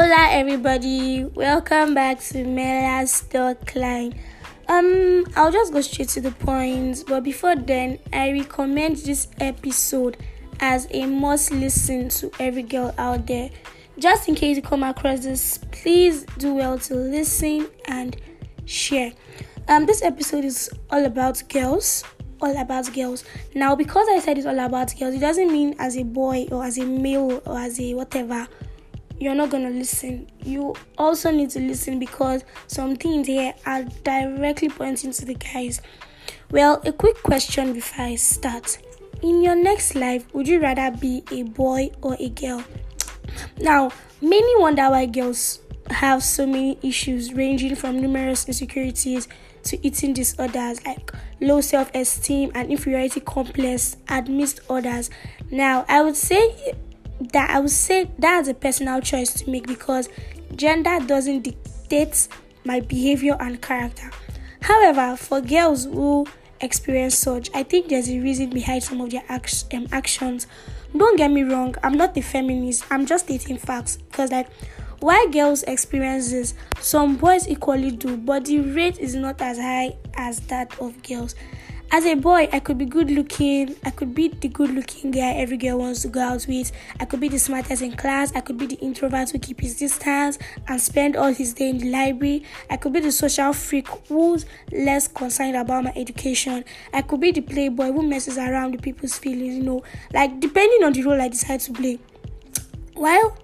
Hola, everybody. Welcome back to Mela's Talkline. Um, I'll just go straight to the point. But before then, I recommend this episode as a must listen to every girl out there. Just in case you come across this, please do well to listen and share. Um, this episode is all about girls. All about girls. Now, because I said it's all about girls, it doesn't mean as a boy or as a male or as a whatever you're not gonna listen. You also need to listen because some things here are directly pointing to the guys. Well, a quick question before I start. In your next life, would you rather be a boy or a girl? Now, many wonder why girls have so many issues ranging from numerous insecurities to eating disorders like low self esteem and inferiority complex amidst others. Now, I would say that I would say that's a personal choice to make because gender doesn't dictate my behavior and character. However, for girls who experience such, I think there's a reason behind some of their act- um, actions. Don't get me wrong, I'm not a feminist, I'm just stating facts because, like, why girls experience this, some boys equally do, but the rate is not as high as that of girls as a boy, I could be good looking. I could be the good looking guy every girl wants to go out with. I could be the smartest in class. I could be the introvert who keep his distance and spend all his day in the library. I could be the social freak who's less concerned about my education. I could be the playboy who messes around with people's feelings, you know, like depending on the role I decide to play. While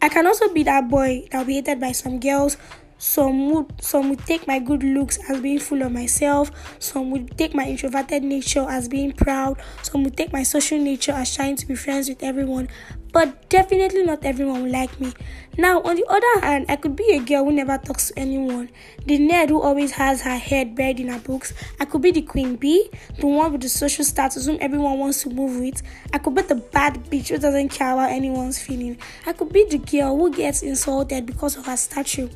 I can also be that boy that will be hated by some girls some would some would take my good looks as being full of myself. Some would take my introverted nature as being proud. Some would take my social nature as trying to be friends with everyone. But definitely not everyone will like me. Now, on the other hand, I could be a girl who never talks to anyone, the nerd who always has her head buried in her books. I could be the queen bee, the one with the social status whom everyone wants to move with. I could be the bad bitch who doesn't care about anyone's feeling. I could be the girl who gets insulted because of her stature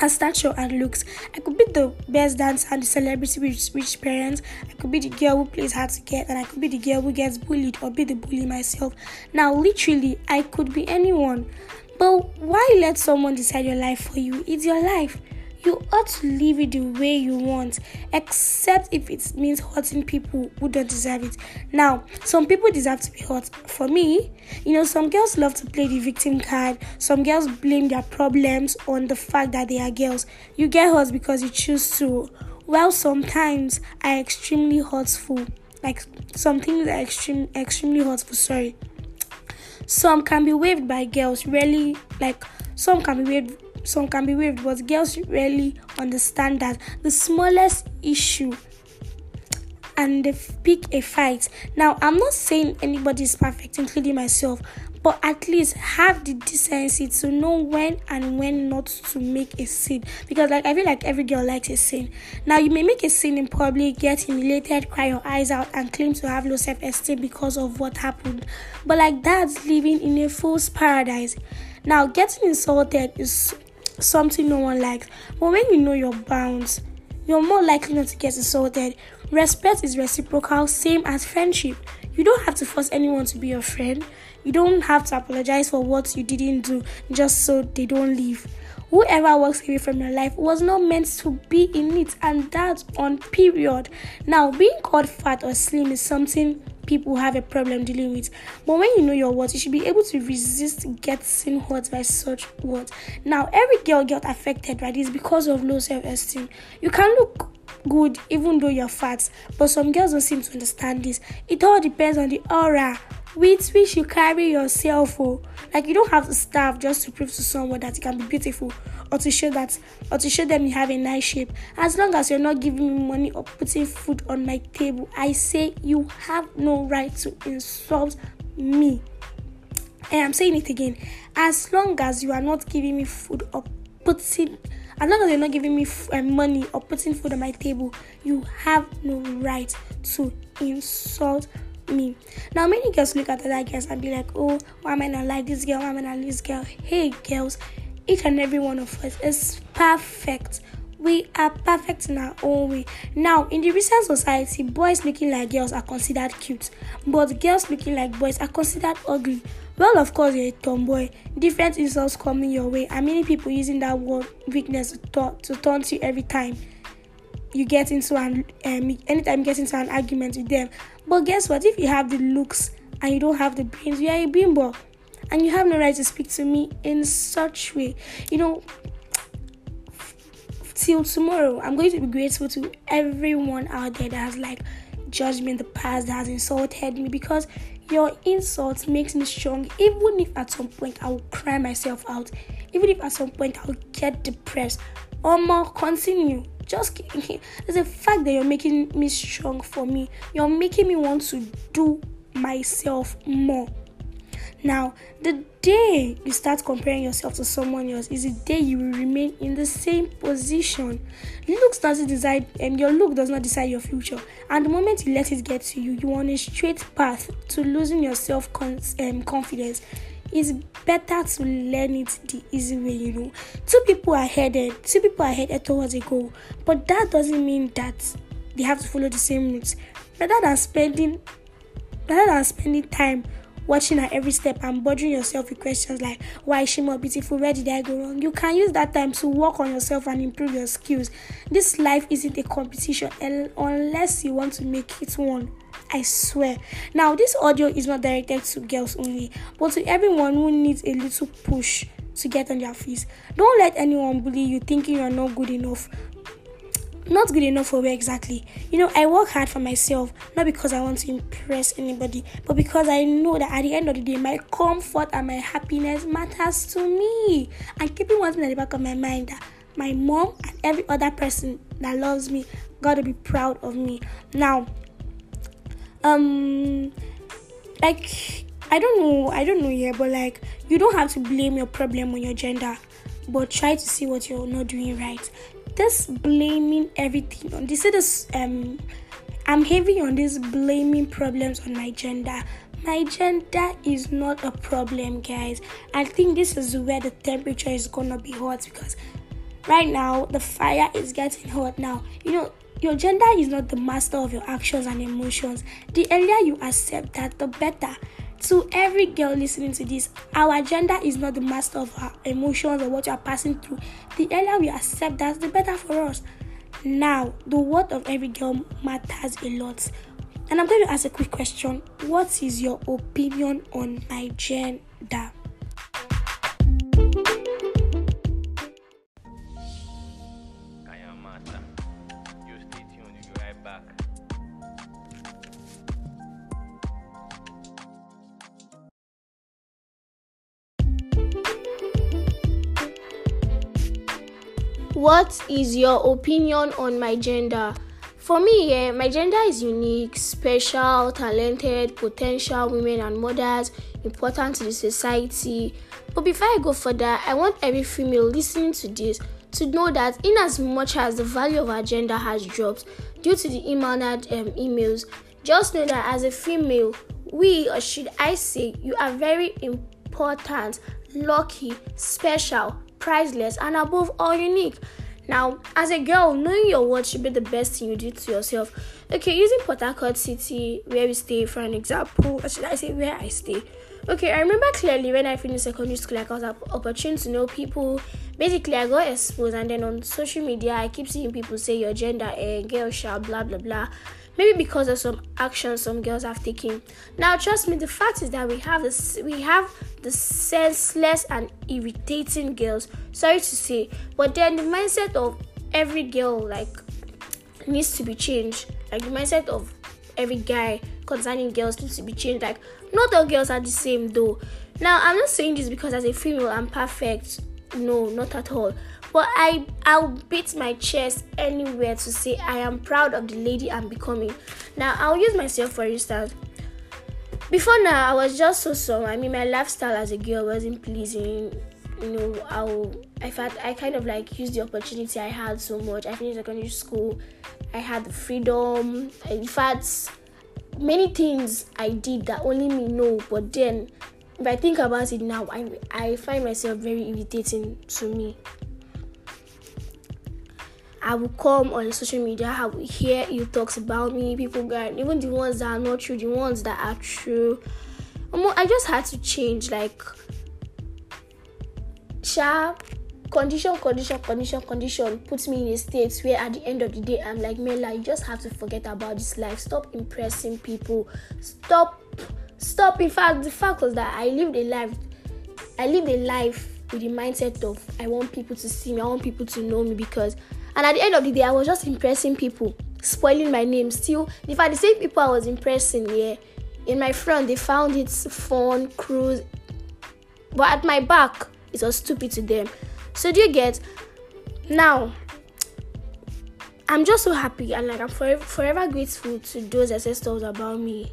her stature and looks. I could be the best dancer and the celebrity with rich parents. I could be the girl who plays hard to get, and I could be the girl who gets bullied or be the bully myself. Now, literally, I could be anyone. But why let someone decide your life for you? It's your life you ought to live it the way you want, except if it means hurting people who don't deserve it. Now, some people deserve to be hurt. For me, you know, some girls love to play the victim card, some girls blame their problems on the fact that they are girls. You get hurt because you choose to. Well, sometimes are extremely hurtful. Like some things are extreme, extremely hurtful. Sorry. Some can be waived by girls. Really, like some can be waived some can be waived, but girls rarely understand that the smallest issue and they pick a fight. Now, I'm not saying anybody is perfect, including myself, but at least have the decency to know when and when not to make a scene. Because, like, I feel like every girl likes a scene. Now, you may make a scene in public, get humiliated, cry your eyes out, and claim to have low self esteem because of what happened. But, like, that's living in a false paradise. Now, getting insulted is something no one likes. But when you know your bounds, you're more likely not to get assaulted. Respect is reciprocal, same as friendship. You don't have to force anyone to be your friend. You don't have to apologize for what you didn't do just so they don't leave. Whoever walks away from your life was not meant to be in it, and that's on period. Now, being called fat or slim is something people have a problem dealing with. But when you know your words, you should be able to resist getting hurt by such words. Now, every girl gets affected by this because of low self esteem. You can look good even though you're fat, but some girls don't seem to understand this. It all depends on the aura with which you carry yourself. Oh. Like you don't have to starve just to prove to someone that you can be beautiful or to show that or to show them you have a nice shape. As long as you're not giving me money or putting food on my table, I say you have no right to insult me. And I'm saying it again. As long as you are not giving me food or putting as long as you're not giving me f- uh, money or putting food on my table, you have no right to insult me. Now, many girls look at other girls and be like, oh, why am I not like this girl? Why am I not like this girl? Hey, girls, each and every one of us is perfect. We are perfect in our own way. Now, in the recent society, boys looking like girls are considered cute, but girls looking like boys are considered ugly. Well, of course, you're a tomboy. Different insults coming your way, and many people using that word weakness to, ta- to taunt you every time you get into an um, anytime you get into an argument with them. But guess what? If you have the looks and you don't have the brains, you are a bimbo, and you have no right to speak to me in such way. You know, till tomorrow, I'm going to be grateful to everyone out there that has like judged me in the past, that has insulted me because your insults makes me strong. Even if at some point I will cry myself out, even if at some point I will get depressed, or more continue. Just there's a fact that you're making me strong for me. You're making me want to do myself more. Now, the day you start comparing yourself to someone else is the day you will remain in the same position. Looks doesn't decide, and your look does not decide your future. And the moment you let it get to you, you're on a straight path to losing your self um, confidence. It's better to learn it the easy way, you know. Two people are headed, two people are headed towards a goal, but that doesn't mean that they have to follow the same routes. Rather than spending, rather than spending time watching at every step and bothering yourself with questions like why is she more beautiful where did i go wrong you can use that time to work on yourself and improve your skills this life isn't a competition unless you want to make it one I swear. Now, this audio is not directed to girls only, but to everyone who needs a little push to get on their feet. Don't let anyone bully you thinking you're not good enough not good enough for where exactly. You know, I work hard for myself, not because I want to impress anybody, but because I know that at the end of the day, my comfort and my happiness matters to me. And keeping one thing at the back of my mind that my mom and every other person that loves me gotta be proud of me. Now, um, like I don't know, I don't know yet, but like you don't have to blame your problem on your gender, but try to see what you're not doing right this blaming everything on this is um I'm heavy on this blaming problems on my gender. My gender is not a problem, guys. I think this is where the temperature is gonna be hot because right now the fire is getting hot now. You know, your gender is not the master of your actions and emotions. The earlier you accept that, the better to every girl listening to this, our gender is not the master of our emotions or what you are passing through. The earlier we accept that, the better for us. Now, the word of every girl matters a lot. And I'm going to ask a quick question What is your opinion on my gender? What is your opinion on my gender? For me, yeah, my gender is unique, special, talented, potential women and mothers, important to the society. But before I go further, I want every female listening to this to know that in as much as the value of our gender has dropped due to the immounted um, emails, just know that as a female, we or should I say, you are very important, lucky, special, priceless, and above all, unique. Now, as a girl, knowing your worth should be the best thing you do to yourself. Okay, using Port Harcourt City, where we stay, for an example, or should I say where I stay? Okay, I remember clearly when I finished secondary school, like I was opportune to know people. Basically, I got exposed, and then on social media, I keep seeing people say your gender, a girl, shall blah blah blah. Maybe because of some actions some girls have taken. Now, trust me, the fact is that we have this, we have the senseless and irritating girls. Sorry to say, but then the mindset of every girl like needs to be changed. Like the mindset of every guy concerning girls needs to be changed. Like not all girls are the same though. Now I'm not saying this because as a female I'm perfect. No, not at all. But I I'll beat my chest anywhere to say I am proud of the lady I'm becoming. Now I'll use myself for instance. Before now I was just so so. I mean my lifestyle as a girl wasn't pleasing. You know, I'll I felt I kind of like used the opportunity I had so much. I finished secondary school. I had the freedom. In fact, many things I did that only me know. But then, if I think about it now, I I find myself very irritating to me. I will come on social media, I will hear you talks about me, people get even the ones that are not true, the ones that are true. I just had to change. Like, sharp condition, condition, condition, condition puts me in a state where at the end of the day I'm like, Mela, you just have to forget about this life. Stop impressing people. Stop, stop. In fact, the fact was that I lived a life. I lived a life with the mindset of I want people to see me, I want people to know me because and at the end of the day I was just impressing people, spoiling my name. Still, in fact the same people I was impressing, yeah. In my front they found it fun, cruise. But at my back, it was stupid to them. So do you get now I'm just so happy and like I'm forever, forever grateful to those ancestors about me.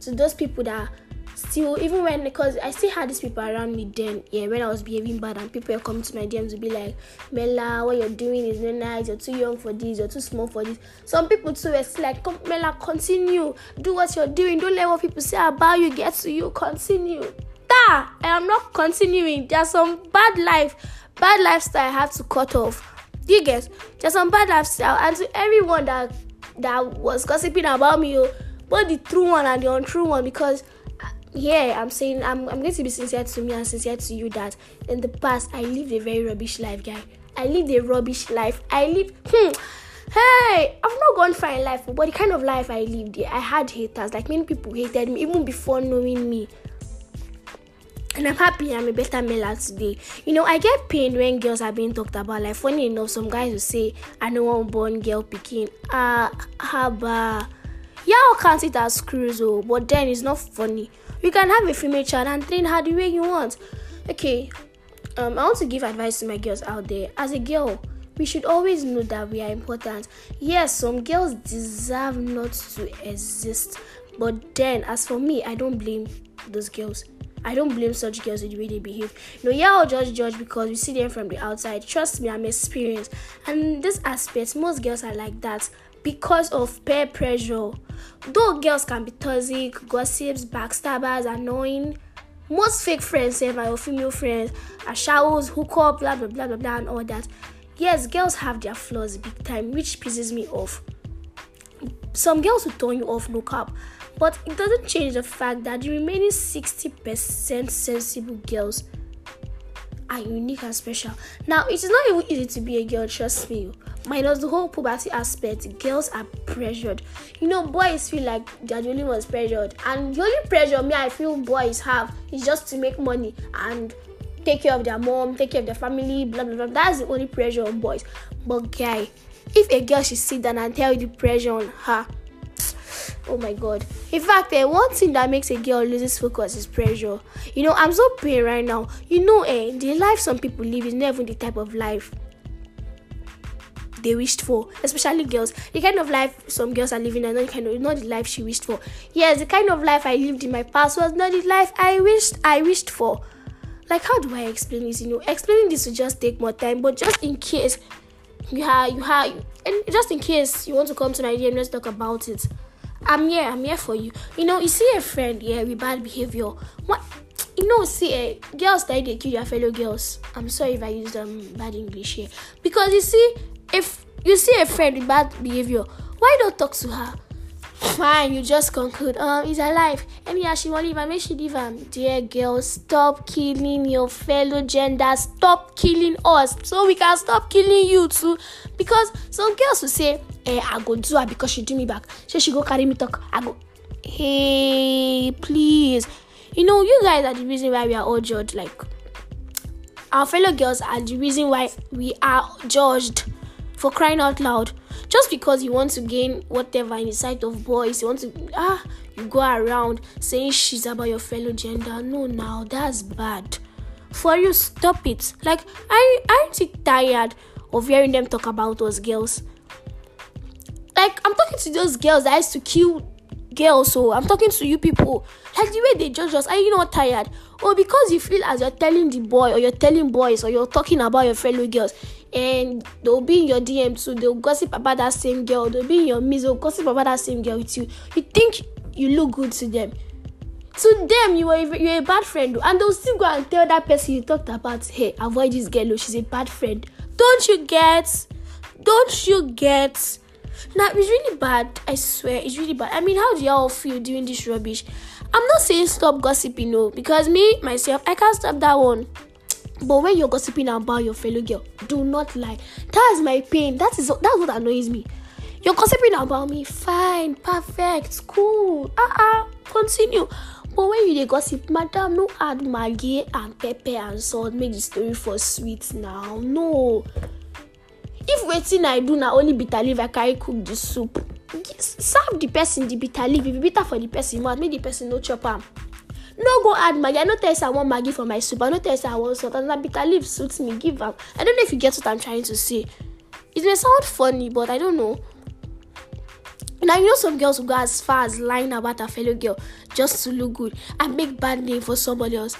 To those people that still even when because I still had these people around me then, yeah, when I was behaving bad and people were coming to my DMs to be like, Mela, what you're doing is not nice, you're too young for this, you're too small for this. Some people too were like, Come Mela, continue, do what you're doing, don't let what people say about you get to you, continue. Da! I am not continuing. There's some bad life, bad lifestyle I have to cut off. Do you get? There's some bad lifestyle, and to everyone that that was gossiping about me, oh, both the true one and the untrue one, because yeah, I'm saying I'm, I'm going to be sincere to me and sincere to you that in the past I lived a very rubbish life, guy. I lived a rubbish life. I lived hmm. Hey, I've not gone far in life, but the kind of life I lived, I had haters. Like many people hated me even before knowing me. And I'm happy I'm a better Mela today. You know, I get pain when girls are being talked about. Like funny enough, some guys will say, I know one born girl picking. Ah, uh, haba. Yeah, I'll count it as screws, oh, but then it's not funny. You can have a female child and train her the way you want. Okay, um, I want to give advice to my girls out there. As a girl, we should always know that we are important. Yes, some girls deserve not to exist, but then, as for me, I don't blame those girls. I don't blame such girls in the way they behave. You yeah, I'll judge judge because we see them from the outside. Trust me, I'm experienced. And in this aspect, most girls are like that because of peer pressure. Though girls can be toxic, gossips, backstabbers, annoying, most fake friends, say my female friends, are showers, hook up, blah blah blah blah blah, and all that. Yes, girls have their flaws big time, which pisses me off. Some girls will turn you off, no cap, but it doesn't change the fact that the remaining 60% sensible girls are unique and special. Now, it is not even easy to be a girl, trust me minus the whole puberty aspect, girls are pressured. You know, boys feel like they're the only ones pressured, and the only pressure me I feel boys have is just to make money and take care of their mom, take care of their family, blah blah blah. That's the only pressure on boys. But guy, if a girl should sit down and tell you the pressure on her, oh my god. In fact, eh, one thing that makes a girl loses focus is pressure. You know, I'm so pain right now. You know, eh, the life some people live is never the type of life they wished for, especially girls. The kind of life some girls are living and not kind of not the life she wished for. Yes, the kind of life I lived in my past was not the life I wished I wished for. Like how do I explain this? You know, explaining this will just take more time, but just in case you have you have and just in case you want to come to Nigeria and let's talk about it. I'm here, I'm here for you. You know, you see a friend here yeah, with bad behavior. What you know, see, uh, girls that they kill their fellow girls. I'm sorry if I use um bad English here, because you see, if you see a friend with bad behavior, why don't talk to her? Fine, you just conclude, um, he's alive. Yeah, she won't leave and make she leave him. Dear girl, stop killing your fellow gender. Stop killing us. So we can stop killing you too. Because some girls will say, eh, I go do her because she do me back. So she go carry me talk. I go, hey, please. You know, you guys are the reason why we are all judged. Like, our fellow girls are the reason why we are judged for crying out loud just because you want to gain whatever in the sight of boys you want to ah you go around saying shit about your fellow gender. No now that's bad. For you stop it. Like i aren't you tired of hearing them talk about us girls? Like i'm talking to those girls that used to kill girls so i'm talking to you people. Like the way they judge us are you not tired? Or because you feel as you're telling the boy or you're telling boys or you're talking about your fellow girls and they'll be in your DM too. They'll gossip about that same girl. They'll be in your midst. They'll gossip about that same girl with you. You think you look good to them. To them, you are you're a bad friend, and they'll still go and tell that person you talked about, "Hey, avoid this girl. She's a bad friend." Don't you get? Don't you get? Now it's really bad. I swear, it's really bad. I mean, how do y'all feel doing this rubbish? I'm not saying stop gossiping, no, because me myself, I can't stop that one. But when you're gossiping about your fellow girl, do not lie. That's my pain. That is that's what annoys me. You're gossiping about me. Fine, perfect, cool. Ah uh ah, uh, continue. But when you dey gossip, madam, no add maggi and pepper and salt make the story for sweet now. No. If wetin I do na only bitter leaf I carry cook the soup, serve the person the bitter leaf. E bitter for the person mouth, make the person no chop am. No go add maggi i no tell say i want maggi for my soup. I no tell say i want salt. And na bitter leaf suit me. Give am. I don't know if you get what i'm trying to say. It may sound funny but i don't know. Now you know some girls will go as far as lying about a fellow girl just to look good and make bad name for somebody else.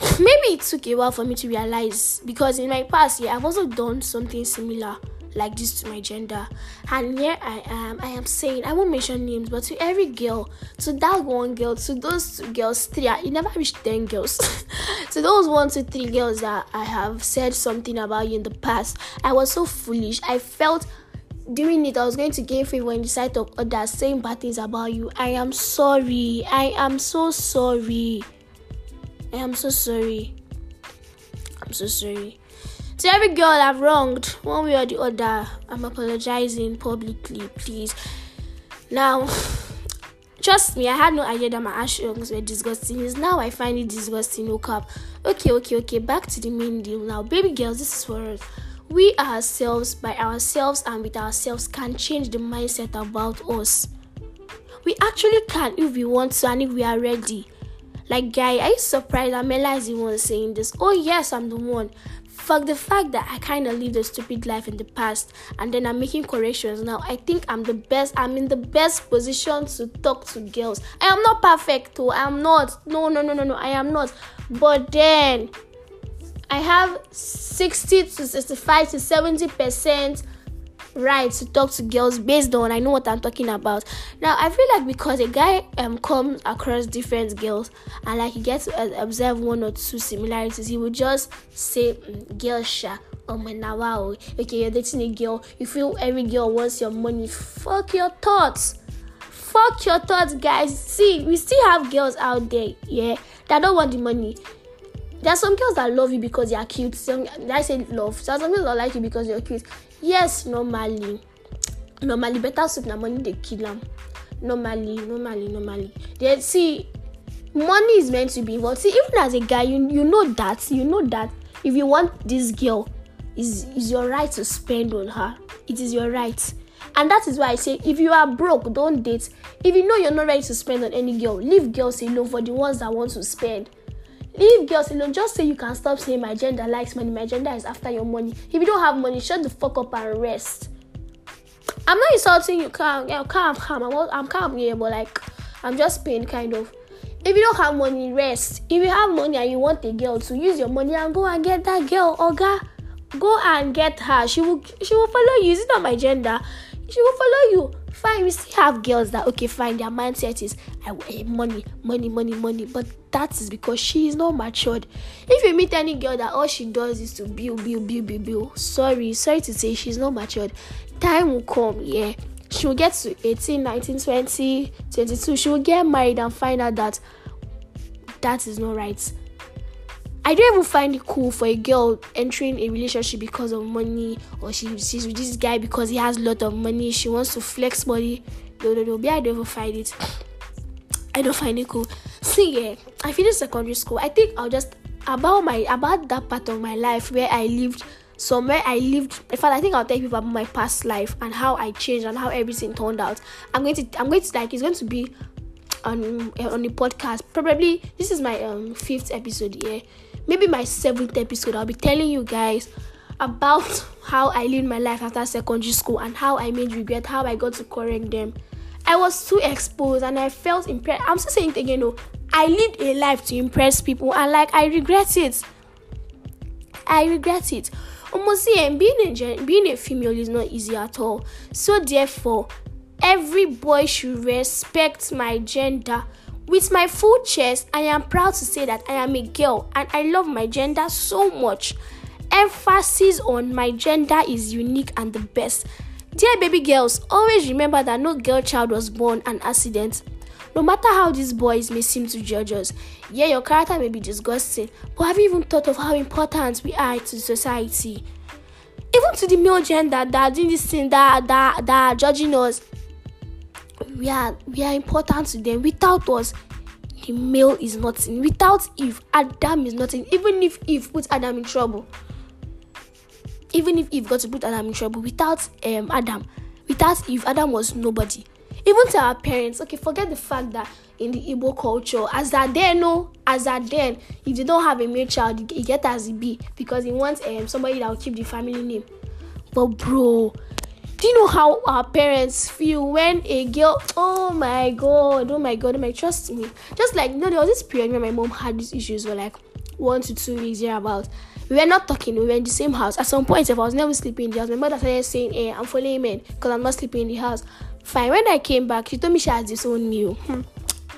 Maybe it took a while for me to realize because in my past year i've also done something similar like this to my gender. And here I am, I am saying, I won't mention names, but to every girl, to that one girl, to those two girls, three, you never reached 10 girls. to those one to three girls that I have said something about you in the past, I was so foolish. I felt doing it, I was going to gain favor in the sight of others saying bad things about you. I am sorry. I am so sorry. I am so sorry. I'm so sorry. To every girl I've wronged, one way or the other, I'm apologizing publicly, please. Now, trust me, I had no idea that my actions were disgusting. It's now I find it disgusting. No cap. Okay, okay, okay. Back to the main deal now. Baby girls, this is for us. We ourselves, by ourselves and with ourselves, can change the mindset about us. We actually can if we want to and if we are ready. Like, guy, are you surprised Mela is the one saying this? Oh, yes, I'm the one. Fuck the fact that I kind of lived a stupid life in the past and then I'm making corrections now. I think I'm the best. I'm in the best position to talk to girls. I am not perfect, though. I am not. No, no, no, no, no. I am not. But then I have 60 to 65 to 70 percent right to talk to girls based on I know what I'm talking about. Now I feel like because a guy um comes across different girls and like he gets to observe one or two similarities, he would just say mm, girl sha oh now wow okay you're dating a girl you feel every girl wants your money fuck your thoughts fuck your thoughts guys see we still have girls out there yeah that don't want the money there are some girls that love you because you are cute. Some I say love. There are some girls that like you because you're cute. Yes, normally. Normally, better soup na money they kill them. Normally, normally, normally. They see money is meant to be involved. See, even as a guy, you you know that you know that if you want this girl, is is your right to spend on her. It is your right. And that is why I say if you are broke, don't date. If you know you're not ready to spend on any girl, leave girls alone for the ones that want to spend. Leave girls alone. Just say you can stop saying my gender likes money. My gender is after your money. If you don't have money, shut the fuck up and rest. I'm not insulting you, calm, yeah, calm, calm. I'm, I'm calm here, but like, I'm just being kind of. If you don't have money, rest. If you have money and you want a girl to use your money and go and get that girl, Oga, go and get her. She will, she will follow you. Is it not my gender? She will follow you fine we still have girls that okay fine their mindset is i want money money money money. But that is because she is not matured. If you meet any girl that all she does is to build build build build build sorry sorry to say she's not matured. Time will come yeah. She will get to 18 19 20 22 she will get married and find out that that is not right I don't even find it cool for a girl entering a relationship because of money or she she's with this guy because he has a lot of money. She wants to flex money. No, no, no. Me, I don't even find it. I don't find it cool. See, yeah, I finished secondary school. I think I'll just about my about that part of my life where I lived somewhere I lived. In fact, I think I'll tell people about my past life and how I changed and how everything turned out. I'm going to I'm going to like it's going to be on on the podcast. Probably this is my um fifth episode. Yeah maybe my seventh episode, I'll be telling you guys about how I lived my life after secondary school and how I made regret, how I got to correct them. I was too exposed and I felt impressed. I'm still saying it again, no. I lived a life to impress people and like I regret it. I regret it. Almost yeah, being a being a female is not easy at all. So therefore, every boy should respect my gender with my full chest, I am proud to say that I am a girl and I love my gender so much. Emphasis on my gender is unique and the best. Dear baby girls, always remember that no girl child was born an accident. No matter how these boys may seem to judge us, yeah, your character may be disgusting, but have you even thought of how important we are to society? Even to the male gender that are doing this thing that, that, that judging us, we are we are important to them. Without us, the male is nothing. Without Eve, Adam is nothing. Even if Eve put Adam in trouble, even if Eve got to put Adam in trouble, without um Adam, without Eve, Adam was nobody. Even to our parents, okay, forget the fact that in the Igbo culture, as that then no, as that then, if they don't have a male child, you get as it be because he wants um somebody that will keep the family name. But bro, do you know how our parents feel when a girl oh my god oh my god oh my trust me. Just like you know there was this period where my mom had these issues for like one to two weeks about we were not talking we were in the same house. At some point if i was never sleeping in the house my mother started saying hey i'm following men because i'm not sleeping in the house fine when i came back she told me she has disowned me hmm.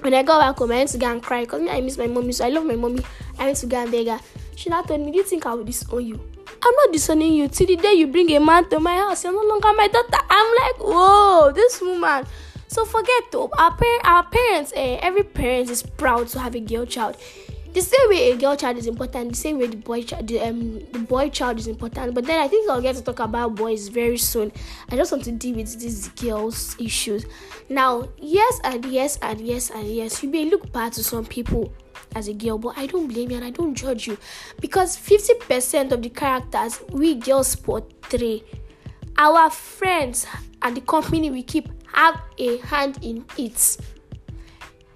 when i got back home i went to go and cry because i miss my mommy so i love my mommy. I went to go and beg her. She now told me do you think i will disown you I'm not disowning you. Till the day you bring a man to my house, you're no longer my daughter. I'm like, whoa, this woman. So forget though. Our, par- our parents, eh, every parent is proud to have a girl child. The same way a girl child is important, the same way the boy child, the, um, the boy child is important. But then I think I'll get to talk about boys very soon. I just want to deal with these girls' issues. Now, yes and yes and yes and yes, you may look bad to some people as a girl, but I don't blame you and I don't judge you because 50% of the characters we girls portray, our friends and the company we keep have a hand in it.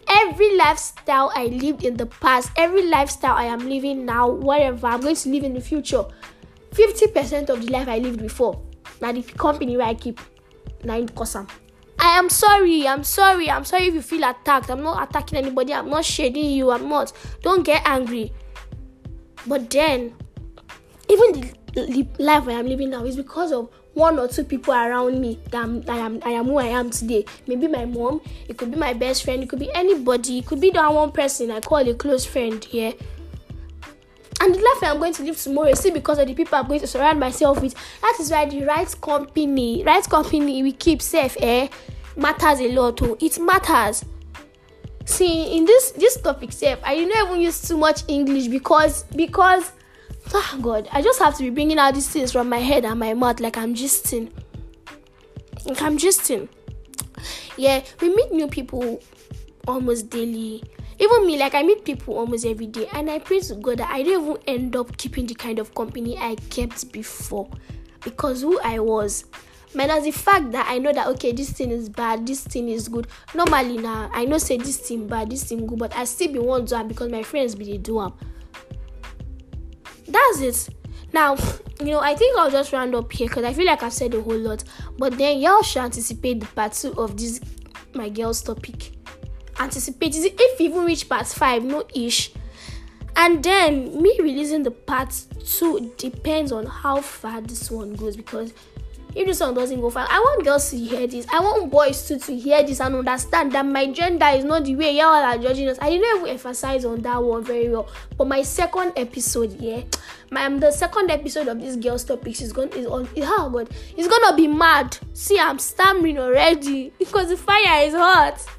Every lifestyle I lived in the past, every lifestyle I am living now, whatever I'm going to live in the future, 50% of the life I lived before, now the company where I keep, now nine cosam. I am sorry. I'm sorry. I'm sorry if you feel attacked. I'm not attacking anybody. I'm not shading you. I'm not. Don't get angry. But then, even the, life I am living now is because of one or two people around me that I'm, I am I am who I am today. Maybe my mom, it could be my best friend, it could be anybody, it could be that one person I call a close friend here. And the life I'm going to live tomorrow is still because of the people I'm going to surround myself with. That is why the right company, right company we keep safe, eh, matters a lot. too it matters. See, in this this topic, safe, I didn't even use too much English because because oh God, I just have to be bringing out these things from my head and my mouth like I'm gisting. Like I'm gisting. Yeah, we meet new people almost daily even me, like I meet people almost every day, and I pray to God that I don't even end up keeping the kind of company I kept before because who I was. Minus the fact that I know that okay, this thing is bad, this thing is good. Normally now, I know say this thing bad, this thing good, but I still be one do because my friends be they do them. That's it. Now, you know, I think I'll just round up here because I feel like I've said a whole lot. But then y'all should anticipate the part two of this my girl's topic anticipate if even reach part five no ish. And then me releasing the part two depends on how far this one goes because if this one doesn't go far i want girls to hear this. I want boys too to hear this and understand that my gender is not the way y'all are judging us. I didn't even emphasize on that one very well. But my second episode yeah my um, the second episode of this girl's topics is going is on oh god it's gonna be mad. See i'm stammering already because the fire is hot.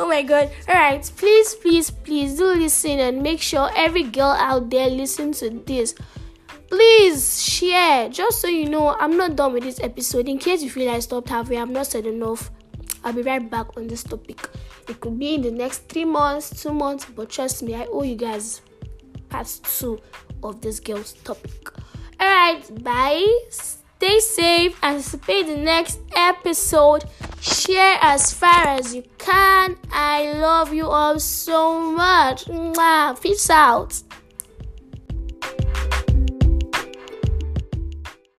Oh my god. Alright, please, please, please do listen and make sure every girl out there listen to this. Please share just so you know I'm not done with this episode. In case you feel I stopped halfway, I've not said enough. I'll be right back on this topic. It could be in the next three months, two months, but trust me, I owe you guys part two of this girl's topic. Alright, bye. Stay safe. Anticipate the next episode. Share as far as you can. I love you all so much. Mwah. Peace out.